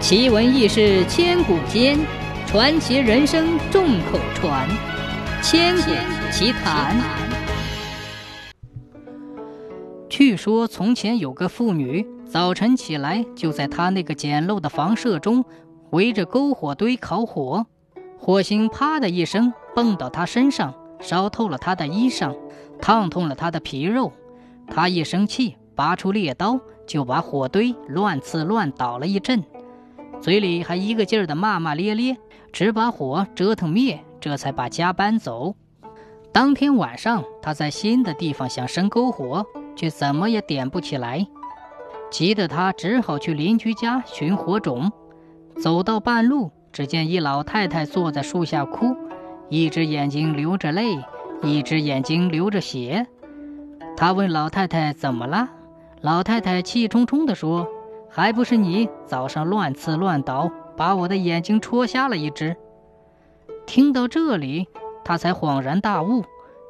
奇闻异事千古间，传奇人生众口传。千古奇谈。据说从前有个妇女，早晨起来就在她那个简陋的房舍中围着篝火堆烤火，火星啪的一声蹦到她身上，烧透了她的衣裳，烫痛了她的皮肉。她一生气，拔出猎刀就把火堆乱刺乱捣了一阵，嘴里还一个劲儿的骂骂咧咧，只把火折腾灭，这才把家搬走。当天晚上，他在新的地方想生篝火，却怎么也点不起来，急得他只好去邻居家寻火种。走到半路，只见一老太太坐在树下哭，一只眼睛流着泪，一只眼睛流着血。他问老太太怎么了，老太太气冲冲地说：“还不是你早上乱刺乱捣，把我的眼睛戳瞎了一只。”听到这里，他才恍然大悟，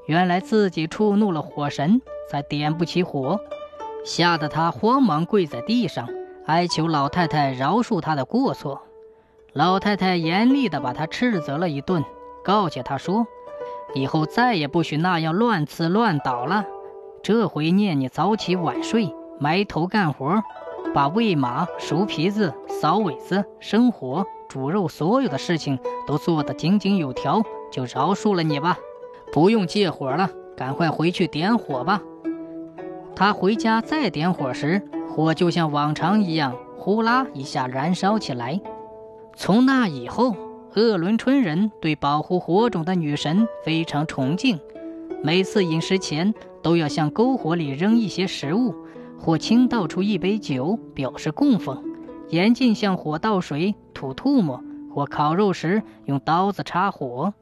原来自己触怒了火神，才点不起火，吓得他慌忙跪在地上，哀求老太太饶恕他的过错。老太太严厉地把他斥责了一顿，告诫他说：“以后再也不许那样乱刺乱捣了。”这回念你早起晚睡，埋头干活，把喂马、熟皮子、扫尾子、生火、煮肉，所有的事情都做得井井有条，就饶恕了你吧。不用借火了，赶快回去点火吧。他回家再点火时，火就像往常一样，呼啦一下燃烧起来。从那以后，鄂伦春人对保护火种的女神非常崇敬。每次饮食前都要向篝火里扔一些食物，或倾倒出一杯酒表示供奉；严禁向火倒水、吐唾沫，或烤肉时用刀子插火。